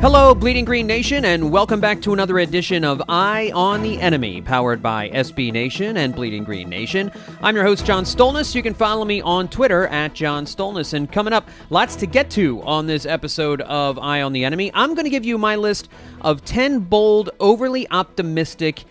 Hello, Bleeding Green Nation, and welcome back to another edition of Eye on the Enemy, powered by SB Nation and Bleeding Green Nation. I'm your host, John Stolnis. You can follow me on Twitter at John Stolnis. And coming up, lots to get to on this episode of Eye on the Enemy. I'm going to give you my list of 10 bold, overly optimistic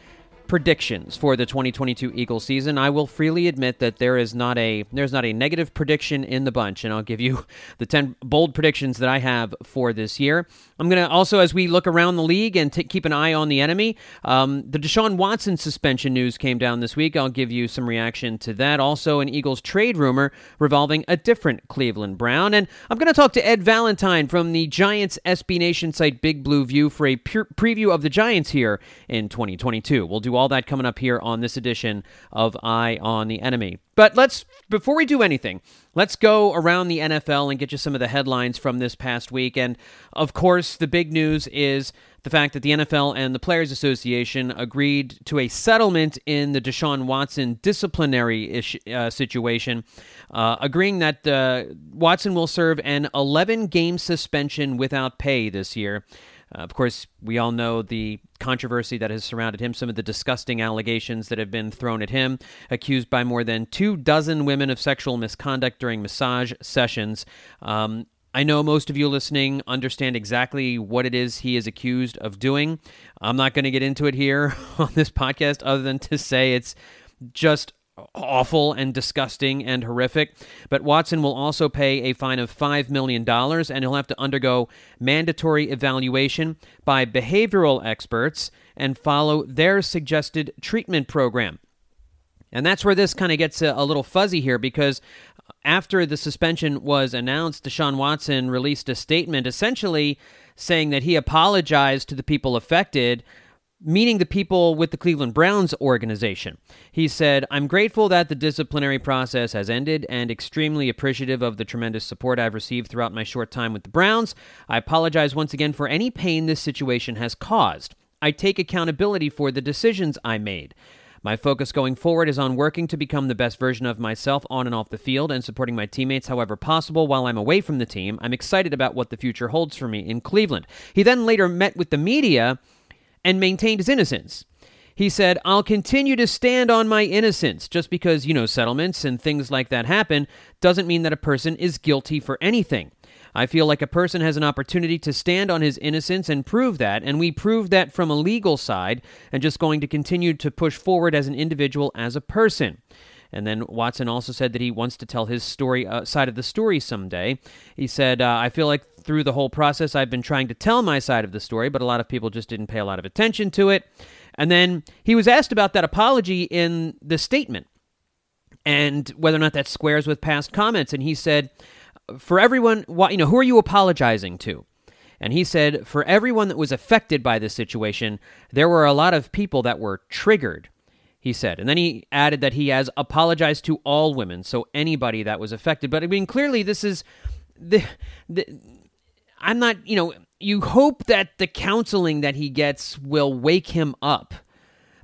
predictions for the 2022 Eagles season. I will freely admit that there is not a there's not a negative prediction in the bunch, and I'll give you the 10 bold predictions that I have for this year. I'm going to also, as we look around the league and t- keep an eye on the enemy, um, the Deshaun Watson suspension news came down this week. I'll give you some reaction to that. Also, an Eagles trade rumor revolving a different Cleveland Brown. And I'm going to talk to Ed Valentine from the Giants SB Nation site Big Blue View for a preview of the Giants here in 2022. We'll do all that coming up here on this edition of Eye on the Enemy. But let's, before we do anything, let's go around the NFL and get you some of the headlines from this past week. And of course, the big news is the fact that the NFL and the Players Association agreed to a settlement in the Deshaun Watson disciplinary ish, uh, situation, uh, agreeing that uh, Watson will serve an 11 game suspension without pay this year. Uh, of course, we all know the controversy that has surrounded him, some of the disgusting allegations that have been thrown at him, accused by more than two dozen women of sexual misconduct during massage sessions. Um, I know most of you listening understand exactly what it is he is accused of doing. I'm not going to get into it here on this podcast, other than to say it's just awful and disgusting and horrific. But Watson will also pay a fine of $5 million and he'll have to undergo mandatory evaluation by behavioral experts and follow their suggested treatment program. And that's where this kind of gets a, a, little fuzzy here because after the suspension was announced, Deshaun Watson released a statement essentially saying that he apologized to the people affected meaning the people with the Cleveland Browns organization. He said, I'm grateful that the disciplinary process has ended and extremely appreciative of the tremendous support I've received throughout my short time with the Browns. I apologize once again for any pain this situation has caused. I take accountability for the decisions I made. My focus going forward is on working to become the best version of myself on and off the field and supporting my teammates however possible while I'm away from the team. I'm excited about what the future holds for me in Cleveland. He then later met with the media and maintained his innocence. He said, I'll continue to stand on my innocence. Just because, you know, settlements and things like that happen doesn't mean that a person is guilty for anything. I feel like a person has an opportunity to stand on his innocence and prove that, and we proved that from a legal side, and just going to continue to push forward as an individual, as a person. And then Watson also said that he wants to tell his story uh, side of the story someday. He said, uh, "I feel like through the whole process, I've been trying to tell my side of the story, but a lot of people just didn't pay a lot of attention to it." And then he was asked about that apology in the statement and whether or not that squares with past comments, and he said, "For everyone, you know, who are you apologizing to?" And he said, for everyone that was affected by this situation, there were a lot of people that were triggered he said. And then he added that he has apologized to all women, so anybody that was affected. But I mean, clearly, this is the, the I'm not, you know, you hope that the counseling that he gets will wake him up.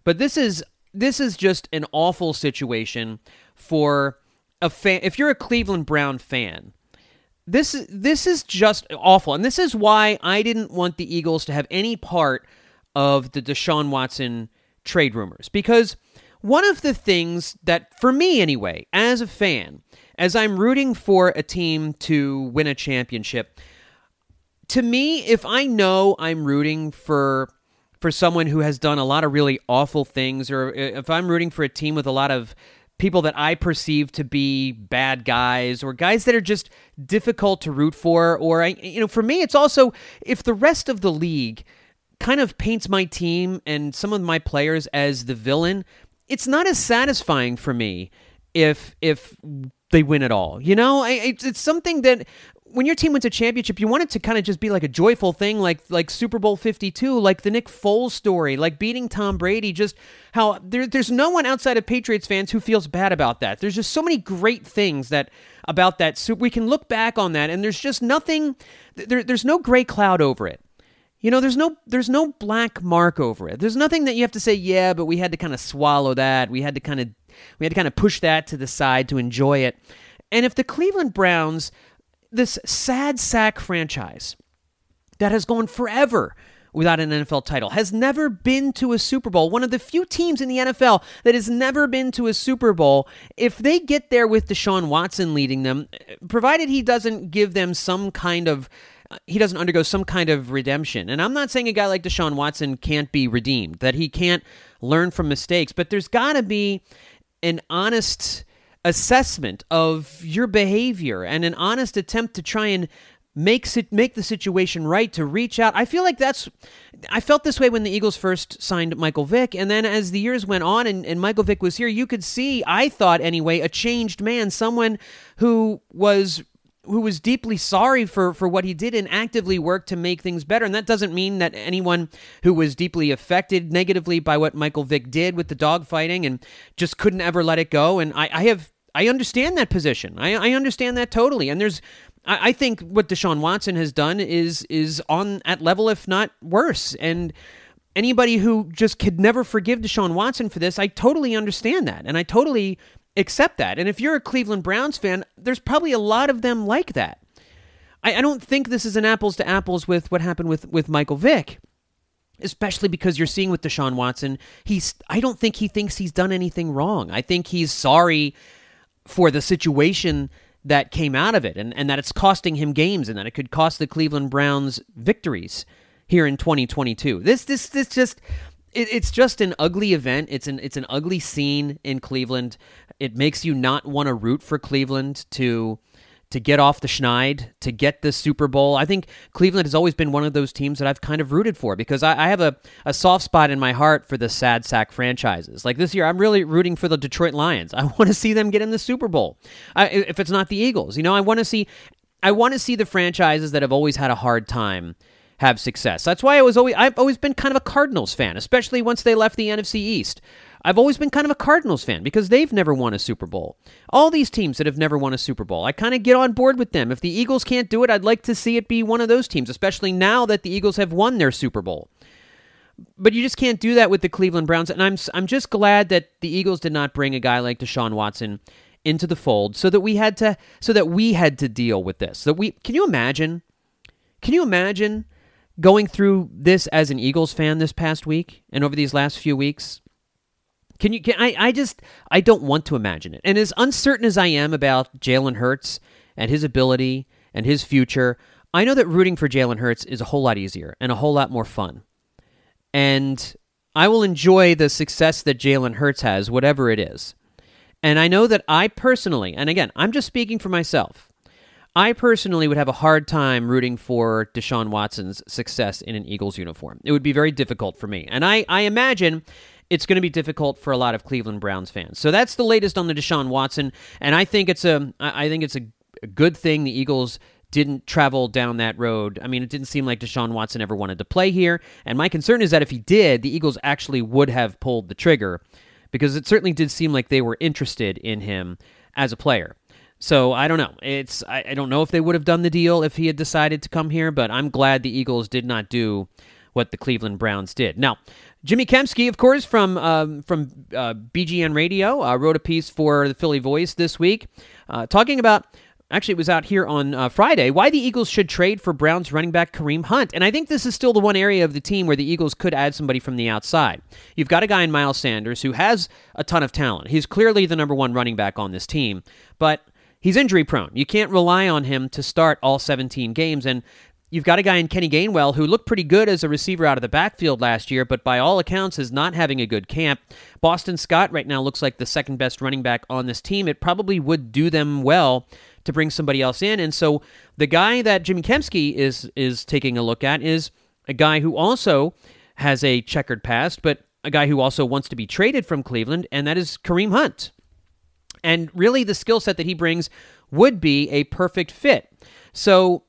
But this is this is just an awful situation for a fan. If you're a Cleveland Brown fan, this is this is just awful, and this is why I didn't want the Eagles to have any part of the Deshaun Watson trade rumors because one of the things that, for me anyway, as a fan, as I'm rooting for a team to win a championship, to me, if I know I'm rooting for for someone who has done a lot of really awful things, or if I'm rooting for a team with a lot of people that I perceive to be bad guys or guys that are just difficult to root for. Or, I, you know, for me, it's also if the rest of the league kind of paints my team and some of my players as the villain, it's not as satisfying for me if if they win it all. You know, I, it's, it's something that when your team wins a championship, you want it to kind of just be like a joyful thing, like like Super Bowl Fifty Two, like the Nick Foles story, like beating Tom Brady. Just how there, there's no one outside of Patriots fans who feels bad about that. There's just so many great things that about that. So we can look back on that, and there's just nothing. There, there's no gray cloud over it. You know, there's no there's no black mark over it. There's nothing that you have to say, yeah, but we had to kind of swallow that. We had to kind of we had to kind of push that to the side to enjoy it. And if the Cleveland Browns this sad sack franchise that has gone forever without an NFL title, has never been to a Super Bowl, one of the few teams in the NFL that has never been to a Super Bowl, if they get there with Deshaun Watson leading them, provided he doesn't give them some kind of uh, he doesn't undergo some kind of redemption. And I'm not saying a guy like Deshaun Watson can't be redeemed, that he can't learn from mistakes, but there's got to be an honest assessment of your behavior and an honest attempt to try and makes it make the situation right to reach out. I feel like that's I felt this way when the Eagles first signed Michael Vick, and then as the years went on and, and Michael Vick was here, you could see, I thought anyway, a changed man, someone who was who was deeply sorry for, for what he did and actively worked to make things better. And that doesn't mean that anyone who was deeply affected negatively by what Michael Vick did with the dogfighting and just couldn't ever let it go. And I, I have I understand that position. I, I understand that totally. And there's I, I think what Deshaun Watson has done is is on at level, if not worse. And anybody who just could never forgive Deshaun Watson for this, I totally understand that. And I totally accept that. And if you're a Cleveland Browns fan, there's probably a lot of them like that. I, I don't think this is an apples to apples with what happened with, with Michael Vick especially because you're seeing with Deshaun Watson, he's I don't think he thinks he's done anything wrong. I think he's sorry for the situation that came out of it and, and that it's costing him games and that it could cost the Cleveland Browns victories here in 2022. This this this just it, it's just an ugly event. It's an it's an ugly scene in Cleveland. It makes you not want to root for Cleveland to to get off the schneid, to get the Super Bowl. I think Cleveland has always been one of those teams that I've kind of rooted for because I, I, have a, a soft spot in my heart for the sad sack franchises. Like this year, I'm really rooting for the Detroit Lions. I want to see them get in the Super Bowl. I, if it's not the Eagles, you know, I want to see I want to see the franchises that have always had a hard time have success. That's why I was always I've always been kind of a Cardinals fan, especially once they left the NFC East. I've always been kind of a Cardinals fan because they've never won a Super Bowl. All these teams that have never won a Super Bowl, I kind of get on board with them. If the Eagles can't do it, I'd like to see it be one of those teams, especially now that the Eagles have won their Super Bowl. But you just can't do that with the Cleveland Browns, and I'm I'm just glad that the Eagles did not bring a guy like Deshaun Watson into the fold so that we had to so that we had to deal with this. That we can you imagine? Can you imagine going through this as an Eagles fan this past week and over these last few weeks? Can you? Can, I? I just I don't want to imagine it. And as uncertain as I am about Jalen Hurts and his ability and his future, I know that rooting for Jalen Hurts is a whole lot easier and a whole lot more fun. And I will enjoy the success that Jalen Hurts has, whatever it is. And I know that I personally, and again, I'm just speaking for myself. I personally would have a hard time rooting for Deshaun Watson's success in an Eagles uniform. It would be very difficult for me. And I, I imagine it's going to be difficult for a lot of Cleveland Browns fans. So that's the latest on the Deshaun Watson, and I think it's a I think it's a good thing the Eagles didn't travel down that road. I mean, it didn't seem like Deshaun Watson ever wanted to play here, and my concern is that if he did, the Eagles actually would have pulled the trigger because it certainly did seem like they were interested in him as a player. So I don't know. It's I, I don't know if they would have done the deal if he had decided to come here, but I'm glad the Eagles did not do what the Cleveland Browns did. Now, Jimmy Kempski, of course, from um, from uh, BGN Radio, uh, wrote a piece for the Philly Voice this week, uh, talking about. Actually, it was out here on uh, Friday. Why the Eagles should trade for Browns running back Kareem Hunt, and I think this is still the one area of the team where the Eagles could add somebody from the outside. You've got a guy in Miles Sanders who has a ton of talent. He's clearly the number one running back on this team, but he's injury prone. You can't rely on him to start all 17 games, and You've got a guy in Kenny Gainwell who looked pretty good as a receiver out of the backfield last year, but by all accounts is not having a good camp. Boston Scott right now looks like the second best running back on this team. It probably would do them well to bring somebody else in. And so the guy that Jimmy Kempski is is taking a look at is a guy who also has a checkered past, but a guy who also wants to be traded from Cleveland, and that is Kareem Hunt. And really, the skill set that he brings would be a perfect fit. So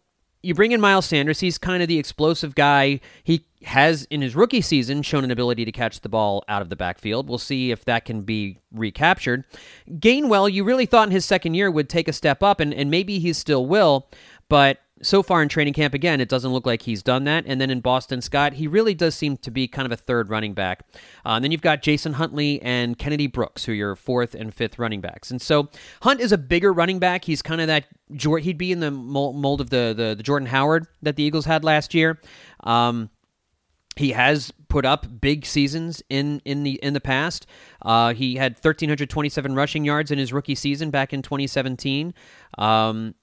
you bring in Miles Sanders. He's kind of the explosive guy. He has, in his rookie season, shown an ability to catch the ball out of the backfield. We'll see if that can be recaptured. Gainwell, you really thought in his second year would take a step up, and, and maybe he still will, but so far in training camp, again, it doesn't look like he's done that. And then in Boston Scott, he really does seem to be kind of a third running back. Uh, and then you've got Jason Huntley and Kennedy Brooks, who are your fourth and fifth running backs. And so Hunt is a bigger running back. He's kind of that, he'd be in the mold of the, the, the Jordan Howard that the Eagles had last year. Um, he has put up big seasons in in the in the past. Uh, he had 1,327 rushing yards in his rookie season back in 2017. Um,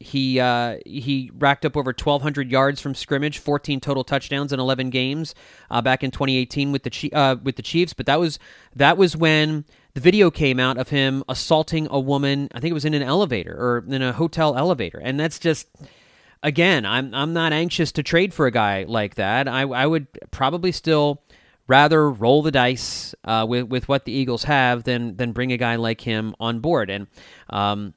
he uh, he racked up over 1,200 yards from scrimmage, 14 total touchdowns in 11 games uh, back in 2018 with the uh, with the Chiefs. But that was that was when the video came out of him assaulting a woman. I think it was in an elevator or in a hotel elevator, and that's just again. I'm I'm not anxious to trade for a guy like that. I I would probably still rather roll the dice uh, with with what the Eagles have than than bring a guy like him on board. And um,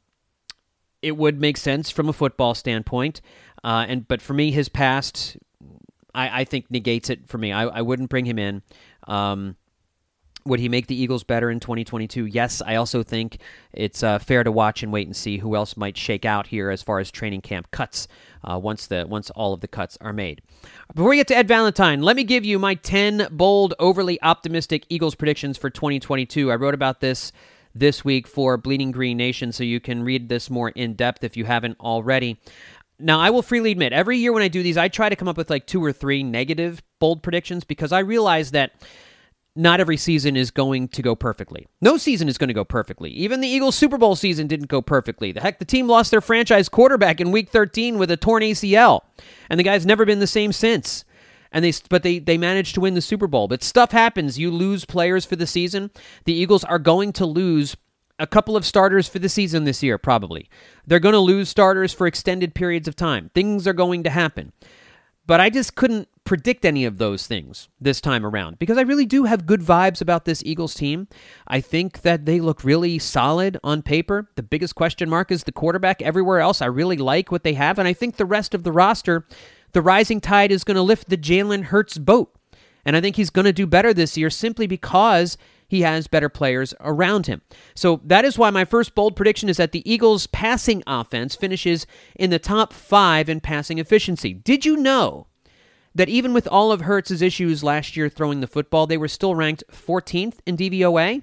it would make sense from a football standpoint. Uh, and but for me, his past, I, I think negates it for me. I, I wouldn't bring him in. Um, would he make the Eagles better in 2022? Yes, I also think it's uh, fair to watch and wait and see who else might shake out here as far as training camp cuts uh, once the once all of the cuts are made. Before we get to Ed Valentine, let me give you my 10 bold, overly optimistic Eagles predictions for 2022. I wrote about this this week for Bleeding Green Nation, so you can read this more in depth if you haven't already. Now, I will freely admit, every year when I do these, I try to come up with like two or three negative bold predictions because I realize that not every season is going to go perfectly. No season is going to go perfectly. Even the Eagles Super Bowl season didn't go perfectly. The heck, the team lost their franchise quarterback in week 13 with a torn ACL, and the guy's never been the same since and they but they they managed to win the Super Bowl. But stuff happens. You lose players for the season. The Eagles are going to lose a couple of starters for the season this year probably. They're going to lose starters for extended periods of time. Things are going to happen. But I just couldn't predict any of those things this time around because I really do have good vibes about this Eagles team. I think that they look really solid on paper. The biggest question mark is the quarterback. Everywhere else, I really like what they have. And I think the rest of the roster the rising tide is going to lift the Jalen Hurts boat. And I think he's going to do better this year simply because he has better players around him. So that is why my first bold prediction is that the Eagles' passing offense finishes in the top five in passing efficiency. Did you know that even with all of Hurts' issues last year throwing the football, they were still ranked 14th in DVOA?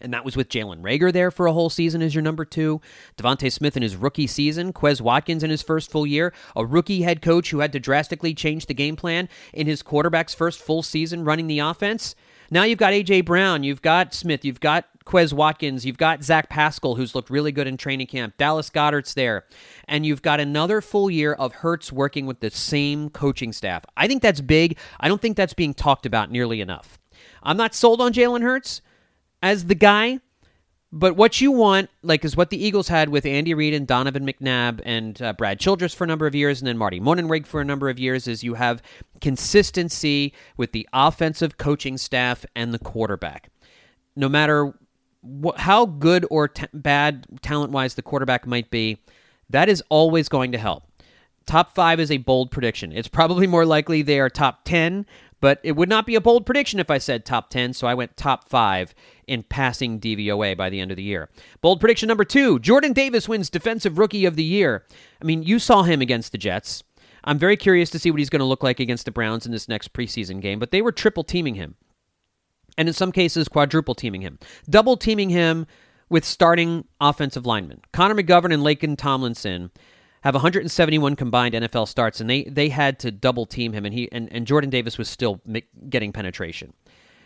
And that was with Jalen Reagor there for a whole season as your number two. DeVonta Smith in his rookie season, Quez Watkins in his first full year, a rookie head coach who had to drastically change the game plan in his quarterback's first full season running the offense. Now you've got A.J. Brown, you've got Smith, you've got Quez Watkins, you've got Zach Pascal, who's looked really good in training camp. Dallas Goedert's there. And you've got another full year of Hurts working with the same coaching staff. I think that's big. I don't think that's being talked about nearly enough. I'm not sold on Jalen Hurts as the guy. But what you want, like, is what the Eagles had with Andy Reid and Donovan McNabb and uh, Brad Childress for a number of years, and then Marty Mornhinweg for a number of years, is you have consistency with the offensive coaching staff and the quarterback. No matter wh- how good or t- bad talent wise the quarterback might be, that is always going to help. Top five is a bold prediction. It's probably more likely they are top 10, but it would not be a bold prediction if I said top 10, so I went top 5 in passing DVOA by the end of the year. Bold prediction number 2 Jordan Davis wins Defensive Rookie of the Year. I mean, you saw him against the Jets. I'm very curious to see what he's going to look like against the Browns in this next preseason game, but they were triple teaming him. And in some cases, quadruple teaming him, double teaming him with starting offensive linemen. Connor McGovern and Laken Tomlinson have 171 combined NFL starts, and they they had to double team him, and he and, and Jordan Davis was still getting penetration.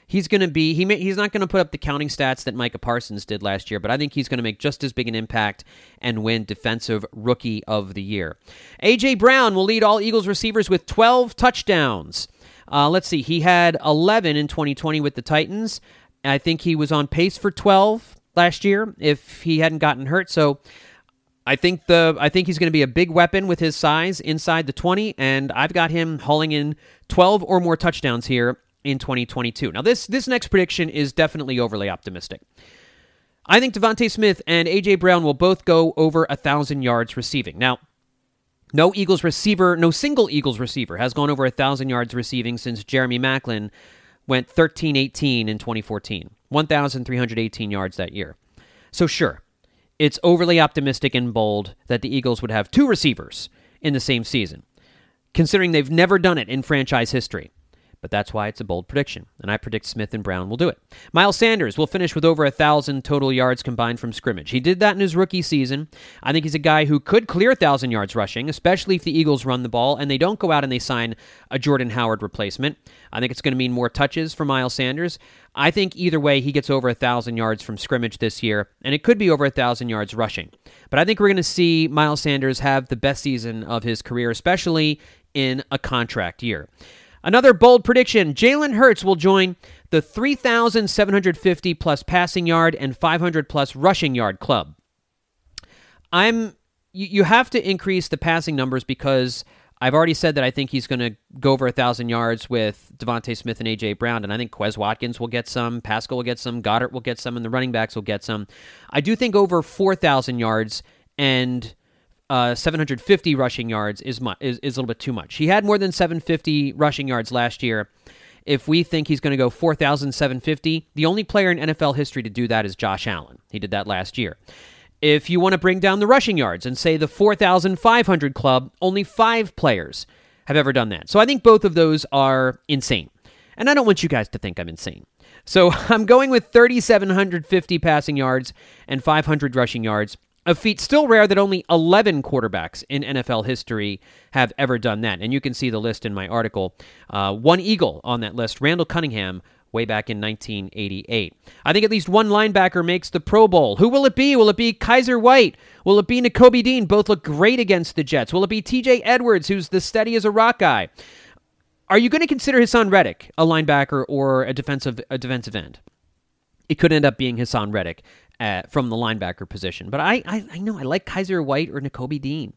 he's going to be he may, he's not going to put up the counting stats that Micah Parsons did last year, but I think he's going to make just as big an impact and win defensive rookie of the year. AJ Brown will lead all Eagles receivers with 12 touchdowns. Uh, let's see, he had 11 in 2020 with the Titans. I think he was on pace for 12 last year if he hadn't gotten hurt. So I think the I think he's going to be a big weapon with his size inside the 20 and I've got him hauling in 12 or more touchdowns here in 2022. Now this this next prediction is definitely overly optimistic. I think DeVonta Smith and AJ Brown will both go over a thousand yards receiving. Now, no Eagles receiver, no single Eagles receiver has gone over a thousand yards receiving since Jeremy Maclin went 13-18 in 2014, 1,318 yards that year. So sure, it's overly optimistic and bold that the Eagles would have two receivers in the same season, considering they've never done it in franchise history but that's why it's a bold prediction, and I predict Smith and Brown will do it. Miles Sanders will finish with over a thousand total yards combined from scrimmage. He did that in his rookie season. I think he's a guy who could clear a thousand yards rushing, especially if the Eagles run the ball and they don't go out and they sign a Jordan Howard replacement. I think it's going to mean more touches for Miles Sanders. I think either way, he gets over a thousand yards from scrimmage this year, and it could be over a thousand yards rushing. But I think we're going to see Miles Sanders have the best season of his career, especially in a contract year. Another bold prediction Jalen Hurts will join the 3,750 plus passing yard and 500 plus rushing yard club. I'm you, have to increase the passing numbers because I've already said that I think he's going to go over a thousand yards with DeVonta Smith and AJ Brown, and I think Quez Watkins will get some, Pascal will get some, Goedert will get some, and the running backs will get some. I do think over four thousand yards and uh, 750 rushing yards is, mu- is is a little bit too much. He had more than 750 rushing yards last year. If we think he's going to go 4,750, the only player in NFL history to do that is Josh Allen. He did that last year. If you want to bring down the rushing yards and say the 4,500 club, only five players have ever done that. So I think both of those are insane. And I don't want you guys to think I'm insane. So I'm going with 3,750 passing yards and 500 rushing yards. A feat still rare that only 11 quarterbacks in NFL history have ever done that. And you can see the list in my article. Uh, one Eagle on that list, Randall Cunningham, way back in 1988. I think at least one linebacker makes the Pro Bowl. Who will it be? Will it be Kyzir White? Will it be Nakobe Dean? Both look great against the Jets. Will it be TJ Edwards, who's the steady as a rock guy? Are you going to consider Haason Reddick a linebacker or a defensive a defensive end? It could end up being Haason Reddick at, from the linebacker position. But I, I, I know I like Kyzir White or Nakobe Dean.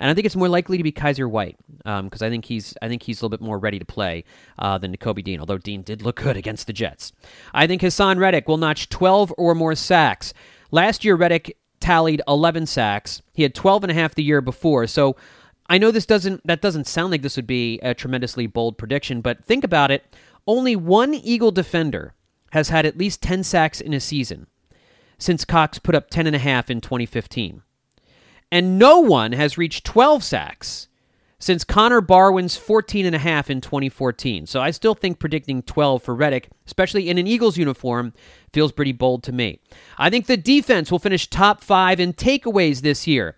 And I think it's more likely to be Kyzir White because um, I think he's I think he's a little bit more ready to play uh, than Nakobe Dean. Although Dean did look good against the Jets, I think Haason Reddick will notch 12 or more sacks. Last year, Reddick tallied 11 sacks. He had 12 and a half the year before. So I know this doesn't that doesn't sound like this would be a tremendously bold prediction, but think about it. Only one Eagle defender has had at least 10 sacks in a season since Cox put up 10.5 in 2015. And no one has reached 12 sacks since Connor Barwin's 14.5 in 2014. So I still think predicting 12 for Reddick, especially in an Eagles uniform, feels pretty bold to me. I think the defense will finish top five in takeaways this year.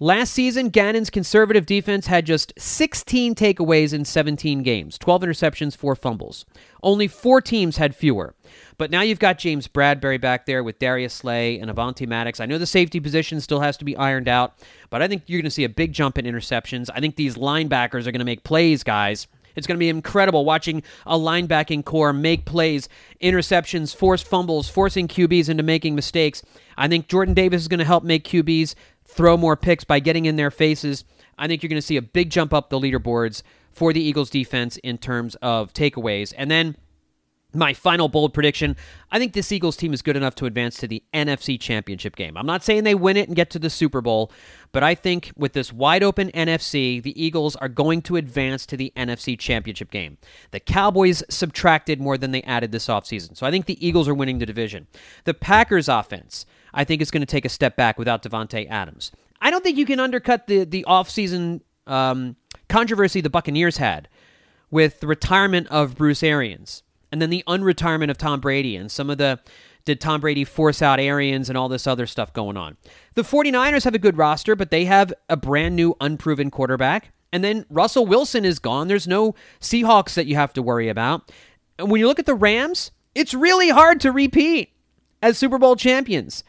Last season, Gannon's conservative defense had just 16 takeaways in 17 games 12 interceptions, 4 fumbles. Only four teams had fewer. But now you've got James Bradberry back there with Darius Slay and Avonte Maddox. I know the safety position still has to be ironed out, but I think you're going to see a big jump in interceptions. I think these linebackers are going to make plays, guys. It's going to be incredible watching a linebacking corps make plays, interceptions, force fumbles, forcing QBs into making mistakes. I think Jordan Davis is going to help make QBs throw more picks by getting in their faces. I think you're going to see a big jump up the leaderboards for the Eagles defense in terms of takeaways. And then my final bold prediction I think this Eagles team is good enough to advance to the NFC Championship game. I'm not saying they win it and get to the Super Bowl, but I think with this wide open NFC, the Eagles are going to advance to the NFC Championship game. The Cowboys subtracted more than they added this offseason, so I think the Eagles are winning the division. The Packers offense, I think, it's going to take a step back without Davante Adams. I don't think you can undercut the, the offseason um, controversy the Buccaneers had with the retirement of Bruce Arians and then the unretirement of Tom Brady and some of the did Tom Brady force out Arians and all this other stuff going on. The 49ers have a good roster, but they have a brand new unproven quarterback. And then Russell Wilson is gone. There's no Seahawks that you have to worry about. And when you look at the Rams, it's really hard to repeat as Super Bowl champions.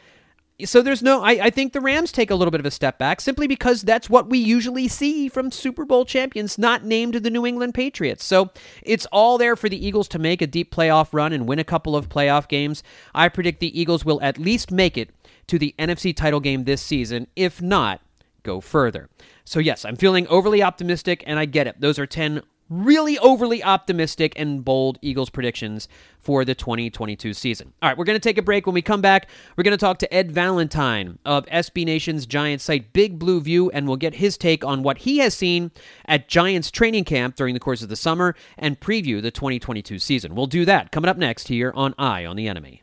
So there's no, I, I think the Rams take a little bit of a step back simply because that's what we usually see from Super Bowl champions not named the New England Patriots. So it's all there for the Eagles to make a deep playoff run and win a couple of playoff games. I predict the Eagles will at least make it to the NFC title game this season. If not, go further. So, yes, I'm feeling overly optimistic, and I get it. Those are 10 really overly optimistic and bold Eagles predictions for the 2022 season. All right, we're going to take a break. When we come back, we're going to talk to Ed Valentine of SB Nation's Giants site Big Blue View, and we'll get his take on what he has seen at Giants training camp during the course of the summer and preview the 2022 season. We'll do that coming up next here on Eye on the Enemy.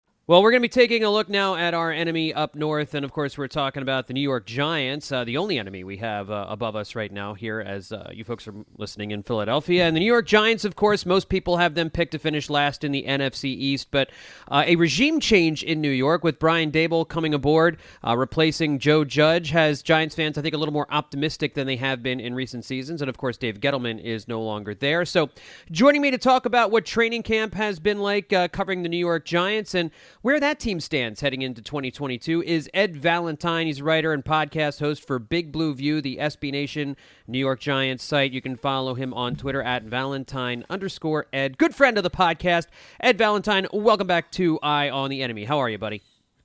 Well, we're going to be taking a look now at our enemy up north, and of course, we're talking about the New York Giants, uh, the only enemy we have uh, above us right now here, as uh, you folks are listening in Philadelphia. And the New York Giants, of course, most people have them picked to finish last in the NFC East, but uh, a regime change in New York with Brian Daboll coming aboard, uh, replacing Joe Judge, has Giants fans, I think, a little more optimistic than they have been in recent seasons. And of course, Dave Gettleman is no longer there. So, joining me to talk about what training camp has been like uh, covering the New York Giants and where that team stands heading into 2022 is Ed Valentine. He's writer and podcast host for Big Blue View, the SB Nation New York Giants site. You can follow him on Twitter at Valentine underscore Ed. Good friend of the podcast, Ed Valentine. Welcome back to Eye on the Enemy. How are you, buddy?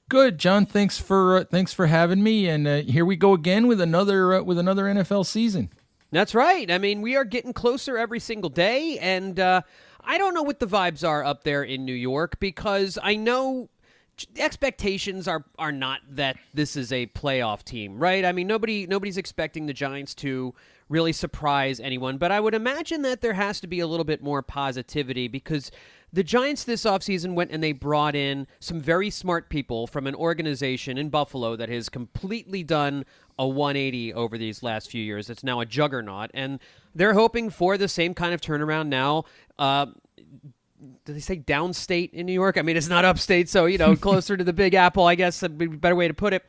Good, John. Thanks for uh, thanks for having me, and uh, here we go again with another uh, with another NFL season. That's right. I mean, we are getting closer every single day, and uh, I don't know what the vibes are up there in New York because I know expectations are are not that this is a playoff team, right? I mean, nobody nobody's expecting the Giants to really surprise anyone, but I would imagine that there has to be a little bit more positivity because the Giants this offseason went and they brought in some very smart people from an organization in Buffalo that has completely done a 180 over these last few years. It's now a juggernaut, and they're hoping for the same kind of turnaround now. Uh, do they say downstate in New York? I mean, it's not upstate, so you know, closer to the Big Apple, I guess, would be a better way to put it.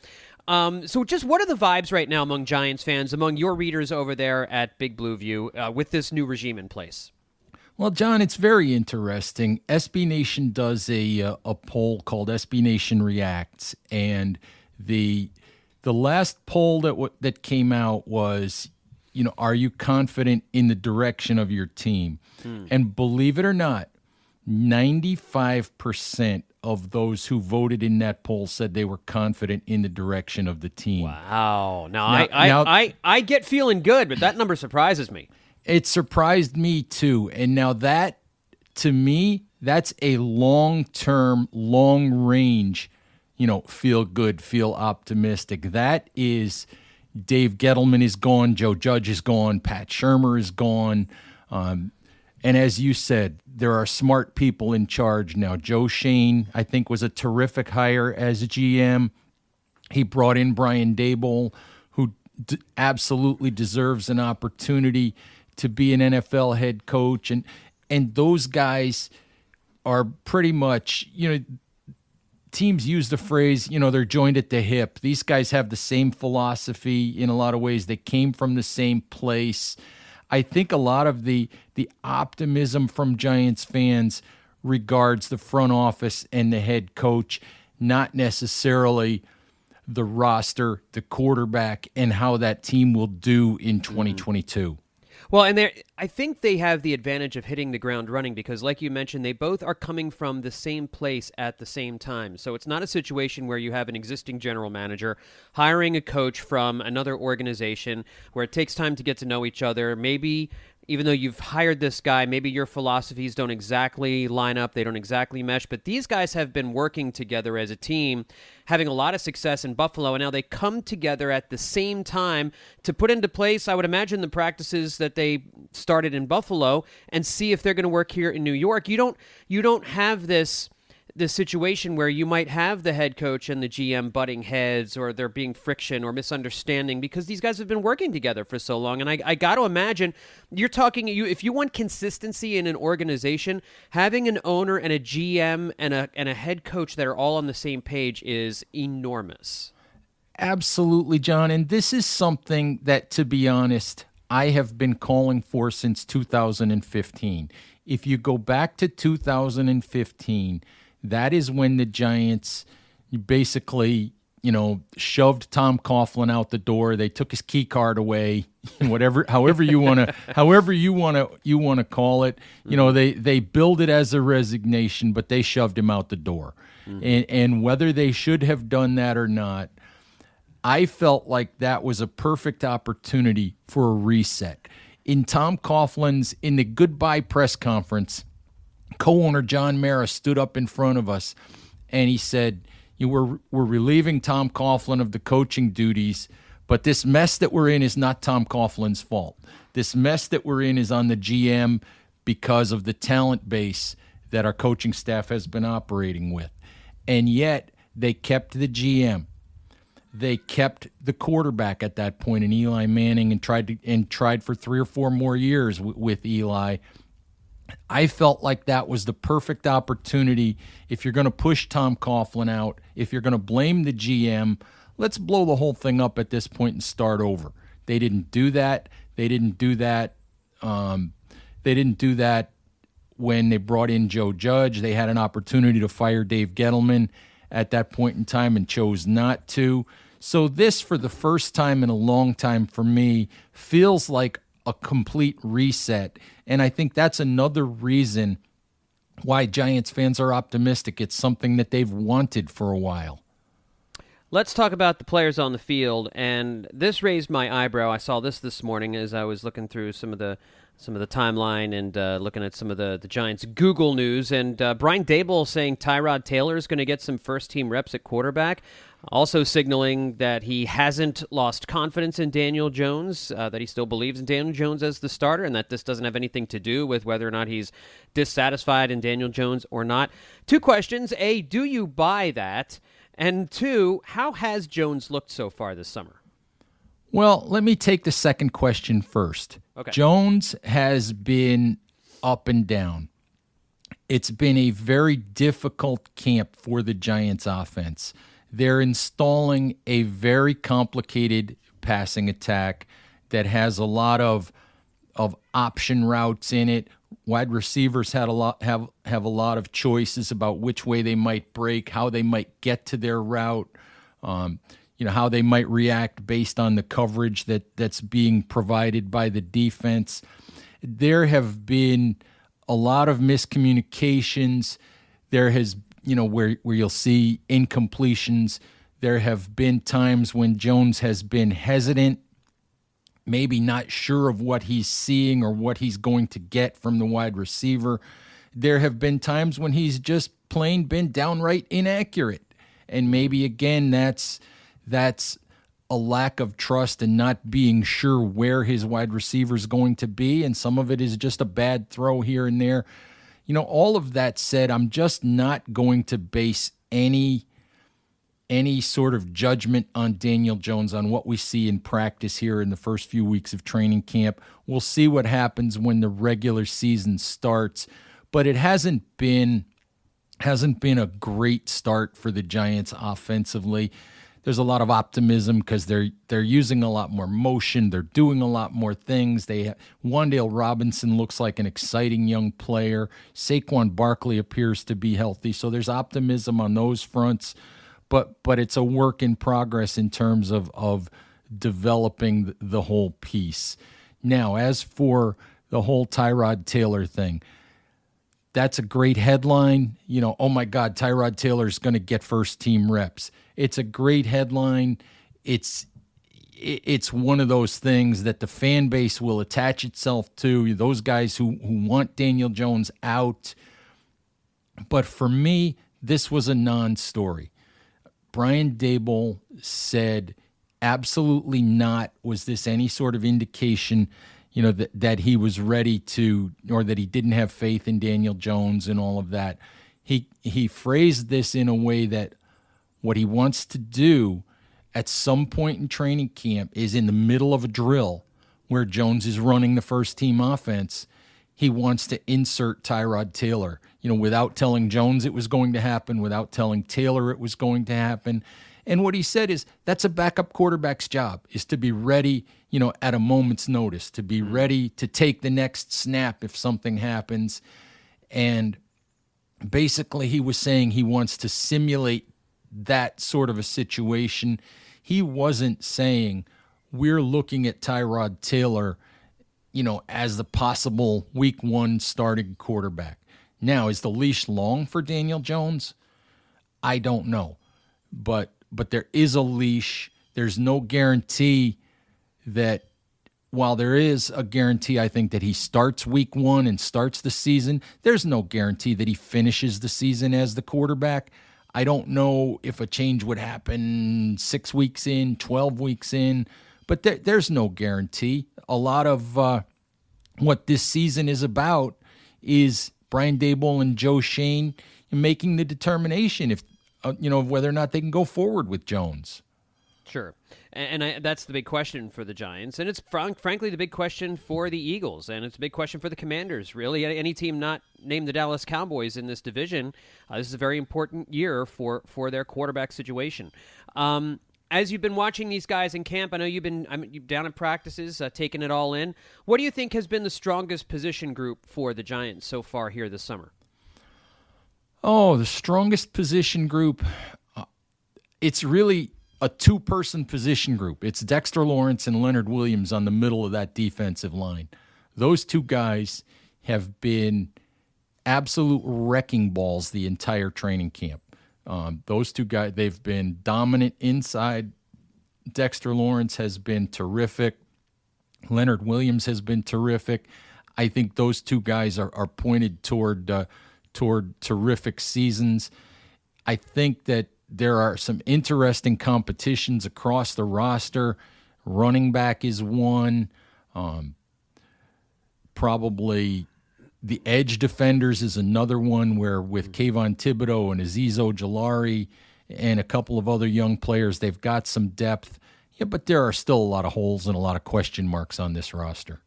Um, so, just what are the vibes right now among Giants fans, among your readers over there at Big Blue View, uh, with this new regime in place? Well, John, it's very interesting. SB Nation does a uh, a poll called SB Nation Reacts, and the the last poll that w- that came out was, you know, are you confident in the direction of your team? Hmm. And believe it or not, 95% of those who voted in that poll said they were confident in the direction of the team. Wow. Now, now I, I, now, I, I get feeling good, but that number surprises me. It surprised me too. And now that, to me, that's a long term, long range, you know, feel good, feel optimistic. That is Dave Gettleman is gone, Joe Judge is gone, Pat Shurmur is gone. Um, and as you said, there are smart people in charge now. Joe Schoen, I think, was a terrific hire as GM. He brought in Brian Daboll, who d- absolutely deserves an opportunity to be an NFL head coach, and and those guys are pretty much you know. Teams use the phrase, you know, they're joined at the hip. These guys have the same philosophy in a lot of ways. They came from the same place. I think a lot of the the optimism from Giants fans regards the front office and the head coach, not necessarily the roster, the quarterback, and how that team will do in mm-hmm. 2022. Well, and I think they have the advantage of hitting the ground running because like you mentioned they both are coming from the same place at the same time. So it's not a situation where you have an existing general manager hiring a coach from another organization where it takes time to get to know each other. Maybe even though you've hired this guy, maybe your philosophies don't exactly line up, they don't exactly mesh, but these guys have been working together as a team, having a lot of success in Buffalo, and now they come together at the same time to put into place, I would imagine, the practices that they started in Buffalo and see if they're going to work here in New York. You don't you don't have this the situation where you might have the head coach and the GM butting heads or there being friction or misunderstanding because these guys have been working together for so long. And I, I got to imagine you're talking you if you want consistency in an organization, having an owner and a GM and a and a head coach that are all on the same page is enormous. Absolutely, John. And this is something that, to be honest, I have been calling for since 2015. If you go back to 2015, that is when the Giants basically, you know, shoved Tom Coughlin out the door. They took his key card away, whatever, however you want to, however you want to, you want to call it. You know, they they billed it as a resignation, but they shoved him out the door. Mm-hmm. And and whether they should have done that or not, I felt like that was a perfect opportunity for a reset. In Tom Coughlin's in the goodbye press conference, co-owner John Mara stood up in front of us and he said, you we're, we're relieving Tom Coughlin of the coaching duties, but this mess that we're in is not Tom Coughlin's fault. This mess that we're in is on the GM because of the talent base that our coaching staff has been operating with. And yet they kept the GM. They kept the quarterback at that point in Eli Manning and tried to and tried for 3 or 4 more years w- with Eli I felt like that was the perfect opportunity. If you're going to push Tom Coughlin out, if you're going to blame the GM, let's blow the whole thing up at this point and start over. They didn't do that. They didn't do that. Um, they didn't do that when they brought in Joe Judge. They had an opportunity to fire Dave Gettleman at that point in time and chose not to. So, this, for the first time in a long time for me, feels like a complete reset. And I think that's another reason why Giants fans are optimistic. It's something that they've wanted for a while. Let's talk about the players on the field, and this raised my eyebrow. I saw this this morning as I was looking through some of the some of the timeline and uh, looking at some of the, the Giants Google news. And uh, Brian Daboll saying Tyrod Taylor is going to get some first team reps at quarterback. Also signaling that he hasn't lost confidence in Daniel Jones, uh, that he still believes in Daniel Jones as the starter, and that this doesn't have anything to do with whether or not he's dissatisfied in Daniel Jones or not. Two questions. A, do you buy that? And two, how has Jones looked so far this summer? Well, let me take the second question first. Okay. Jones has been up and down. It's been a very difficult camp for the Giants offense. They're installing a very complicated passing attack that has a lot of of option routes in it. Wide receivers had a lot have have a lot of choices about which way they might break, how they might get to their route, um, you know how they might react based on the coverage that that's being provided by the defense. There have been a lot of miscommunications. There has you know where where you'll see incompletions. There have been times when Jones has been hesitant, maybe not sure of what he's seeing or what he's going to get from the wide receiver. There have been times when he's just plain been downright inaccurate. And maybe again that's that's a lack of trust and not being sure where his wide receiver is going to be and some of it is just a bad throw here and there you know, all of that said, I'm just not going to base any any sort of judgment on Daniel Jones on what we see in practice here in the first few weeks of training camp. We'll see what happens when the regular season starts, but it hasn't been hasn't been a great start for the Giants offensively there's a lot of optimism because they're they're using a lot more motion. They're doing a lot more things. They Wan'Dale Robinson looks like an exciting young player. Saquon Barkley appears to be healthy, so there's optimism on those fronts. But but it's a work in progress in terms of of developing the whole piece. Now, as for the whole Tyrod Taylor thing, that's a great headline. You know, oh my God, Tyrod Taylor is going to get first team reps. It's a great headline. It's it's one of those things that the fan base will attach itself to. Those guys who who want Daniel Jones out. But for me, this was a non-story. Brian Daboll said, absolutely not. Was this any sort of indication? you know that that he was ready to or that he didn't have faith in Daniel Jones and all of that. He he phrased this in a way that what he wants to do at some point in training camp is in the middle of a drill where Jones is running the first team offense. He wants to insert Tyrod Taylor, you know, without telling Jones it was going to happen, without telling Taylor it was going to happen. And what he said is that's a backup quarterback's job is to be ready, you know, at a moment's notice, to be ready to take the next snap if something happens. And basically he was saying he wants to simulate that sort of a situation. He wasn't saying we're looking at Tyrod Taylor, you know, as the possible week 1 starting quarterback. Now, is the leash long for Daniel Jones? I don't know. But but there is a leash. There's no guarantee that while there is a guarantee, I think that he starts week one and starts the season, there's no guarantee that he finishes the season as the quarterback. I don't know if a change would happen six weeks in, 12 weeks in, but there, there's no guarantee. A lot of uh, what this season is about is Brian Daboll and Joe Schoen making the determination if uh, you know, whether or not they can go forward with Jones. Sure. And, I, that's the big question for the Giants. And it's frank, frankly the big question for the Eagles. And it's a big question for the Commanders, really. Any team not named the Dallas Cowboys in this division, uh, this is a very important year for, for their quarterback situation. Um, as you've been watching these guys in camp, I know you've been I'm, you're down in practices, uh, taking it all in. What do you think has been the strongest position group for the Giants so far here this summer? Oh, the strongest position group. Uh, it's really a two person position group. It's Dexter Lawrence and Leonard Williams on the middle of that defensive line. Those two guys have been absolute wrecking balls the entire training camp. Um, those two guys, they've been dominant inside. Dexter Lawrence has been terrific. Leonard Williams has been terrific. I think those two guys are, are pointed toward uh, toward terrific seasons. I think that there are some interesting competitions across the roster. Running back is one. Um, probably the edge defenders is another one where with Kayvon Thibodeaux and Azeez Ojulari and a couple of other young players, they've got some depth. Yeah, but there are still a lot of holes and a lot of question marks on this roster.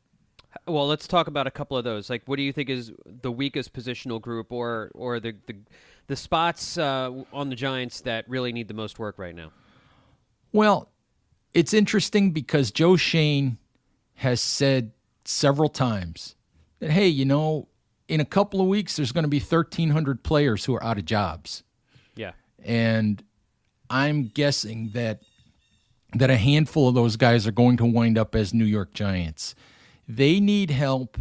Well, let's talk about a couple of those. Like, what do you think is the weakest positional group, or or the the, the spots uh, on the Giants that really need the most work right now? Well, it's interesting because Joe Schoen has said several times that hey, you know, in a couple of weeks there's going to be 1,300 players who are out of jobs. Yeah, and I'm guessing that that a handful of those guys are going to wind up as New York Giants. They need help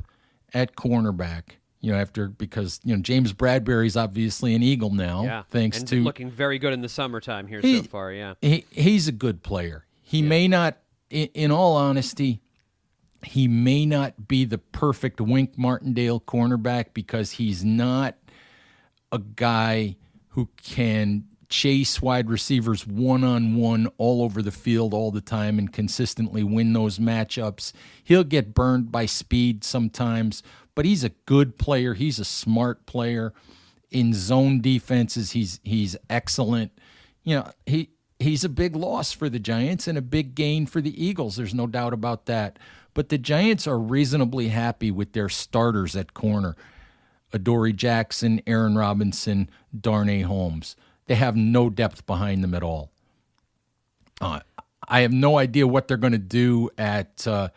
at cornerback. You know, after because you know James Bradberry's obviously an Eagle now, yeah. thanks and to looking very good in the summertime here he, so far. Yeah, he, he's a good player. He yeah. may not, in, in all honesty, he may not be the perfect Wink Martindale cornerback because he's not a guy who can chase wide receivers one on one all over the field all the time and consistently win those matchups. He'll get burned by speed sometimes, but he's a good player. He's a smart player. In zone defenses, he's he's excellent. You know, he he's a big loss for the Giants and a big gain for the Eagles. There's no doubt about that. But the Giants are reasonably happy with their starters at corner. Adoree Jackson, Aaron Robinson, Darnay Holmes. They have no depth behind them at all. Uh, I have no idea what they're going to do at, uh,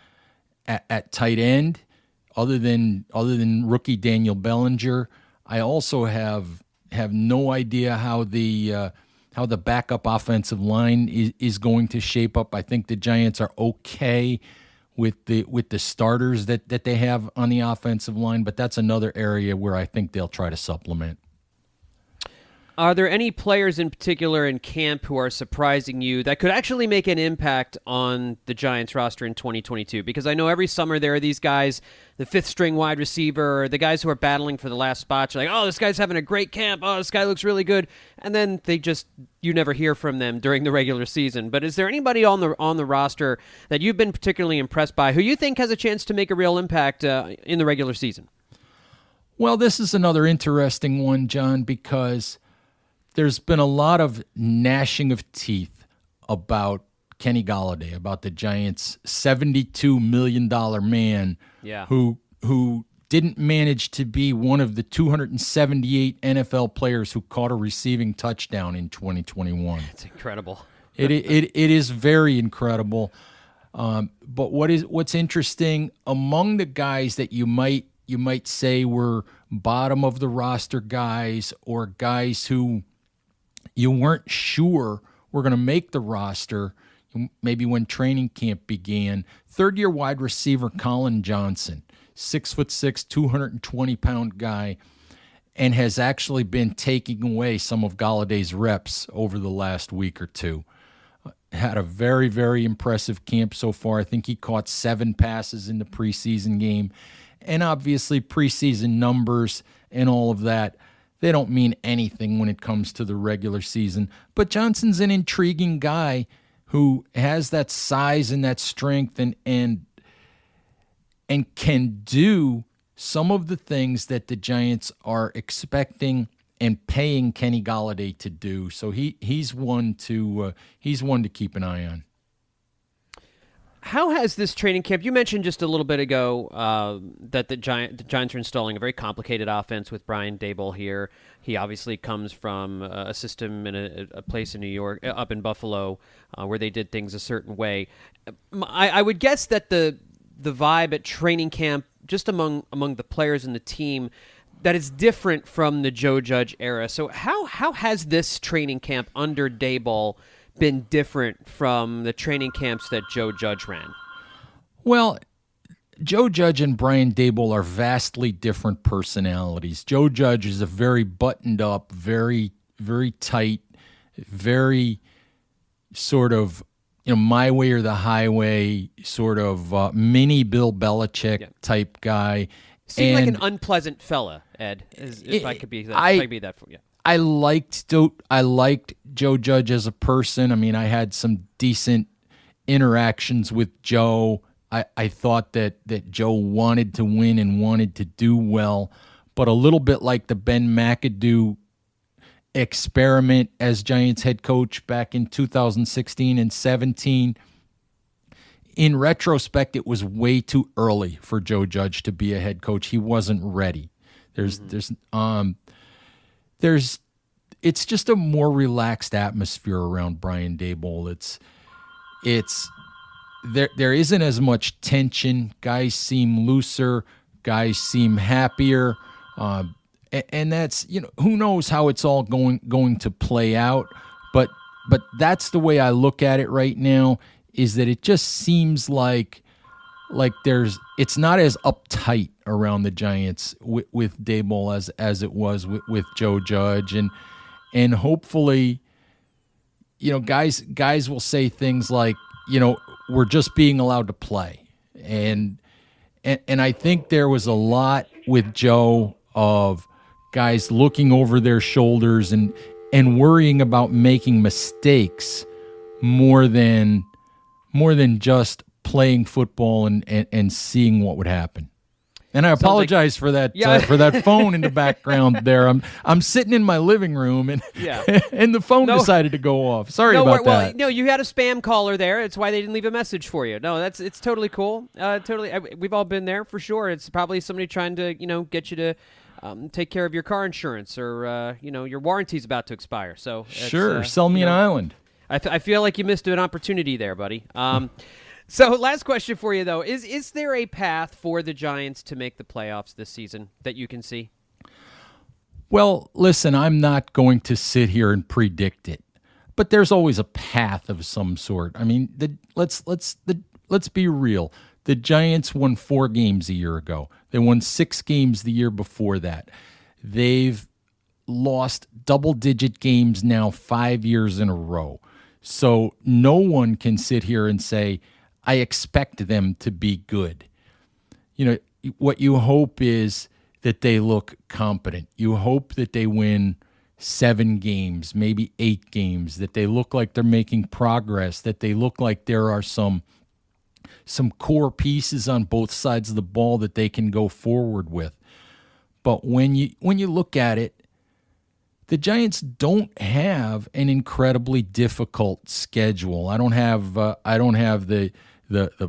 at, at tight end, other than other than rookie Daniel Bellinger. I also have have no idea how the uh, how the backup offensive line is, is going to shape up. I think the Giants are okay with the with the starters that that they have on the offensive line, but that's another area where I think they'll try to supplement. Are there any players in particular in camp who are surprising you that could actually make an impact on the Giants roster in 2022? Because I know every summer there are these guys, the fifth string wide receiver, the guys who are battling for the last spot. You're like, oh, this guy's having a great camp. Oh, this guy looks really good. And then they just, you never hear from them during the regular season. But is there anybody on the on the roster that you've been particularly impressed by who you think has a chance to make a real impact uh, in the regular season? Well, this is another interesting one, John, because there's been a lot of gnashing of teeth about Kenny Golladay, about the Giants' $72 million man yeah. who who didn't manage to be one of the 278 NFL players who caught a receiving touchdown in 2021. It's incredible. it, it, it is very incredible. Um, but what is what's interesting among the guys that you might you might say were bottom of the roster guys or guys who you weren't sure were going to make the roster maybe when training camp began. Third year wide receiver Collin Johnson, six foot six, 220 pound guy, and has actually been taking away some of Golladay's reps over the last week or two. Uh, had a very, very impressive camp so far. I think he caught seven passes in the preseason game. And obviously, preseason numbers and all of that they don't mean anything when it comes to the regular season. But Johnson's an intriguing guy who has that size and that strength and and and can do some of the things that the Giants are expecting and paying Kenny Golladay to do. So he he's one to uh, he's one to keep an eye on. How has this training camp? You mentioned just a little bit ago uh, that the, Giant, the Giants are installing a very complicated offense with Brian Daboll here. He obviously comes from a system in a, a place in New York, uh, up in Buffalo, uh, where they did things a certain way. I, I would guess that the the vibe at training camp, just among among the players and the team, that is different from the Joe Judge era. So how how has this training camp under Daboll? Been different from the training camps that Joe Judge ran? Well, Joe Judge and Brian Daboll are vastly different personalities. Joe Judge is a very buttoned up, very, very tight, very sort of you know my way or the highway sort of uh, mini Bill Belichick yeah. type guy. Seemed and like an unpleasant fella, Ed. As, if it, I could be that, I, I could be that for you. I liked I liked Joe Judge as a person. I mean, I had some decent interactions with Joe. I, I thought that that Joe wanted to win and wanted to do well, but a little bit like the Ben McAdoo experiment as Giants head coach back in 2016 and 17. In retrospect, it was way too early for Joe Judge to be a head coach. He wasn't ready. There's mm-hmm. there's um there's it's just a more relaxed atmosphere around Brian Daboll. It's it's there there isn't as much tension. Guys seem looser. Guys seem happier. Uh, and, and that's you know who knows how it's all going going to play out. But but that's the way I look at it right now. Is that it just seems like like there's it's not as uptight around the Giants with, with Daboll as as it was with, with Joe Judge. And and hopefully you know guys guys will say things like you know we're just being allowed to play. And and, and I think there was a lot with Joe of guys looking over their shoulders and and worrying about making mistakes more than more than just playing football and, and, and seeing what would happen. And I apologize like, for that yeah. uh, for that phone in the background there. I'm I'm sitting in my living room and yeah. and the phone no, decided to go off. Sorry no, about well, that. No, you had a spam caller there. It's why they didn't leave a message for you. No, that's it's totally cool. Uh, totally, I, we've all been there for sure. It's probably somebody trying to you know get you to um, take care of your car insurance or uh, you know your warranty's about to expire. So sure, uh, sell me an know, island. I, f- I feel like you missed an opportunity there, buddy. Um, So, last question for you though is: Is there a path for the Giants to make the playoffs this season that you can see? Well, listen, I'm not going to sit here and predict it, but there's always a path of some sort. I mean, the, let's let's the, let's be real. The Giants won four games a year ago. They won six games the year before that. They've lost double digit games now five years in a row. So no one can sit here and say, I expect them to be good. You know, what you hope is that they look competent. You hope that they win seven games, maybe eight games, that they look like they're making progress, that they look like there are some some core pieces on both sides of the ball that they can go forward with. But when you when you look at it, the Giants don't have an incredibly difficult schedule. I don't have uh, I don't have the the the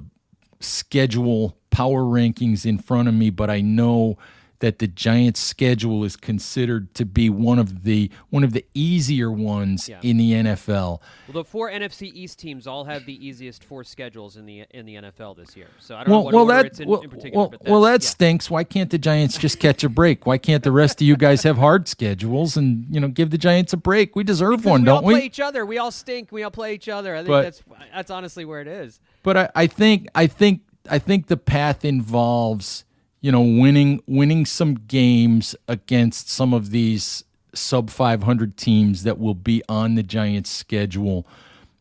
schedule power rankings in front of me, but I know that the Giants' schedule is considered to be one of the one of the easier ones yeah. in the NFL. Well, the four NFC East teams all have the easiest four schedules in the in the NFL this year. So I don't well, know what well, that, it's in, well, in particular. Well, well that yeah. stinks. Why can't the Giants just catch a break? Why can't the rest of you guys have hard schedules and you know give the Giants a break? We deserve because one, we don't all we? Play each other. We all stink. We all play each other. I think but, that's that's honestly where it is. But I, I think I think I think the path involves you know, winning winning some games against some of these sub 500 teams that will be on the Giants' schedule.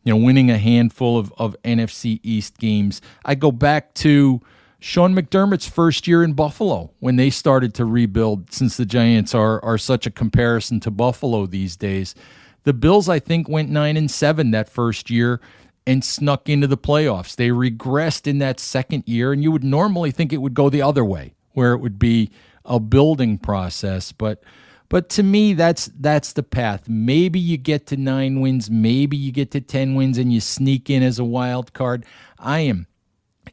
You know, winning a handful of, of NFC East games. I go back to Sean McDermott's first year in Buffalo when they started to rebuild, since the Giants are are such a comparison to Buffalo these days. The Bills, I think, went nine and seven that first year and snuck into the playoffs. They regressed in that second year, and you would normally think it would go the other way, where it would be a building process. But but to me, that's that's the path. Maybe you get to nine wins, maybe you get to ten wins, and you sneak in as a wild card. I am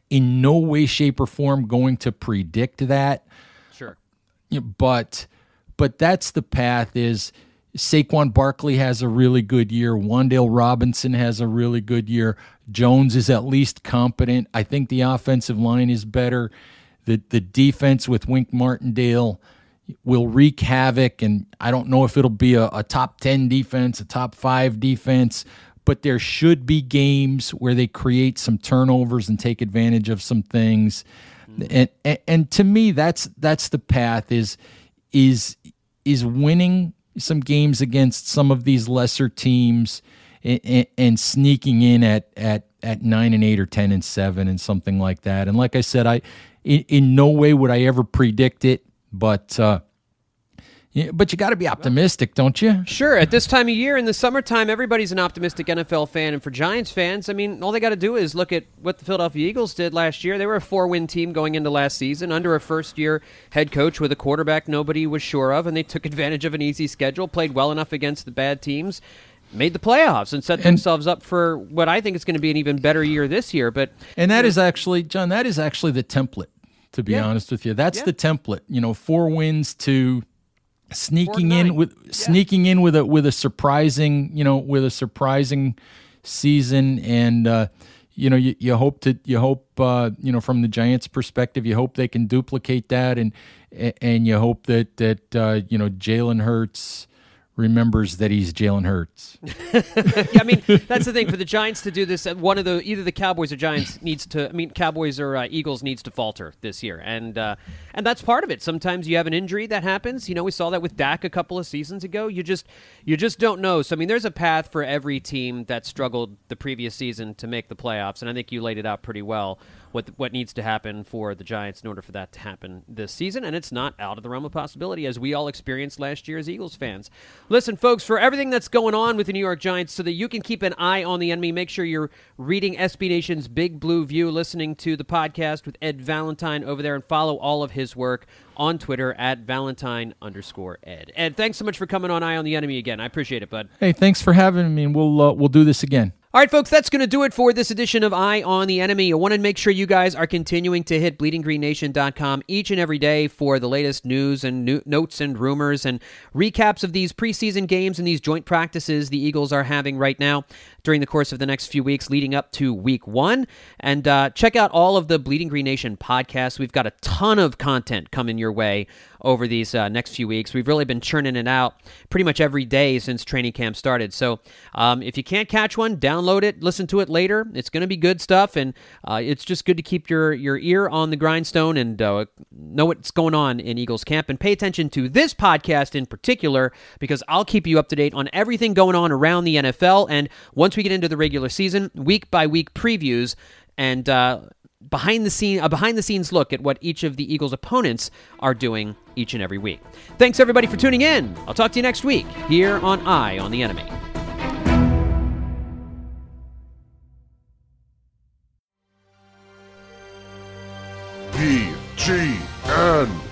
in no way, shape, or form going to predict that. Sure, but but that's the path. Is Saquon Barkley has a really good year. Wan'Dale Robinson has a really good year. Jones is at least competent. I think the offensive line is better. The the defense with Wink Martindale will wreak havoc, and I don't know if it'll be a, a top ten defense, a top five defense, but there should be games where they create some turnovers and take advantage of some things. Mm-hmm. And, and and to me, that's that's the path is is is winning some games against some of these lesser teams and, and, sneaking in at, at, at nine and eight or 10 and seven and something like that. And like I said, I, in, in no way would I ever predict it, but, uh, yeah, but you got to be optimistic, don't you? Sure. At this time of year in the summertime, everybody's an optimistic NFL fan. And for Giants fans, I mean, all they got to do is look at what the Philadelphia Eagles did last year. They were a four win team going into last season under a first year head coach with a quarterback nobody was sure of. And they took advantage of an easy schedule, played well enough against the bad teams. Made the playoffs and set and, themselves up for what I think is going to be an even better year this year. But and that is actually, John, that is actually the template. To be yeah. honest with you, that's yeah. the template. You know, four wins to sneaking in with yeah. sneaking in with a with a surprising you know with a surprising season and uh, you know you, you hope to you hope uh, you know from the Giants perspective you hope they can duplicate that and and you hope that that uh, you know Jalen Hurts remembers that he's Jalen Hurts. yeah, I mean that's the thing for the Giants to do this. Uh, one of the either the Cowboys or Giants needs to. I mean, Cowboys or uh, Eagles needs to falter this year, and uh, and that's part of it. Sometimes you have an injury that happens. You know, we saw that with Dak a couple of seasons ago. You just you just don't know. So I mean, there's a path for every team that struggled the previous season to make the playoffs, and I think you laid it out pretty well what what needs to happen for the Giants in order for that to happen this season, and it's not out of the realm of possibility as we all experienced last year as Eagles fans. Listen, folks, for everything that's going on with the New York Giants, so that you can keep an eye on the enemy, make sure you're reading SB Nation's Big Blue View, listening to the podcast with Ed Valentine over there, and follow all of his work on Twitter at Valentine underscore Ed. Ed, thanks so much for coming on Eye on the Enemy again. I appreciate it, bud. Hey, thanks for having me, and we'll uh, we'll do this again. All right, folks, that's going to do it for this edition of Eye on the Enemy. I want to make sure you guys are continuing to hit bleedinggreennation.com each and every day for the latest news and new- notes and rumors and recaps of these preseason games and these joint practices the Eagles are having right now during the course of the next few weeks leading up to week one. And uh, check out all of the Bleeding Green Nation podcasts. We've got a ton of content coming your way over these uh, next few weeks. We've really been churning it out pretty much every day since training camp started. So um, if you can't catch one, download it, listen to it later. It's going to be good stuff, and uh, it's just good to keep your, your ear on the grindstone and uh, know what's going on in Eagles camp. And pay attention to this podcast in particular because I'll keep you up to date on everything going on around the NFL. And once we get into the regular season, week by week previews and uh, behind the scene a behind the scenes look at what each of the Eagles opponents are doing each and every week. Thanks everybody for tuning in. I'll talk to you next week here on Eye on the Enemy. BGN. BGN.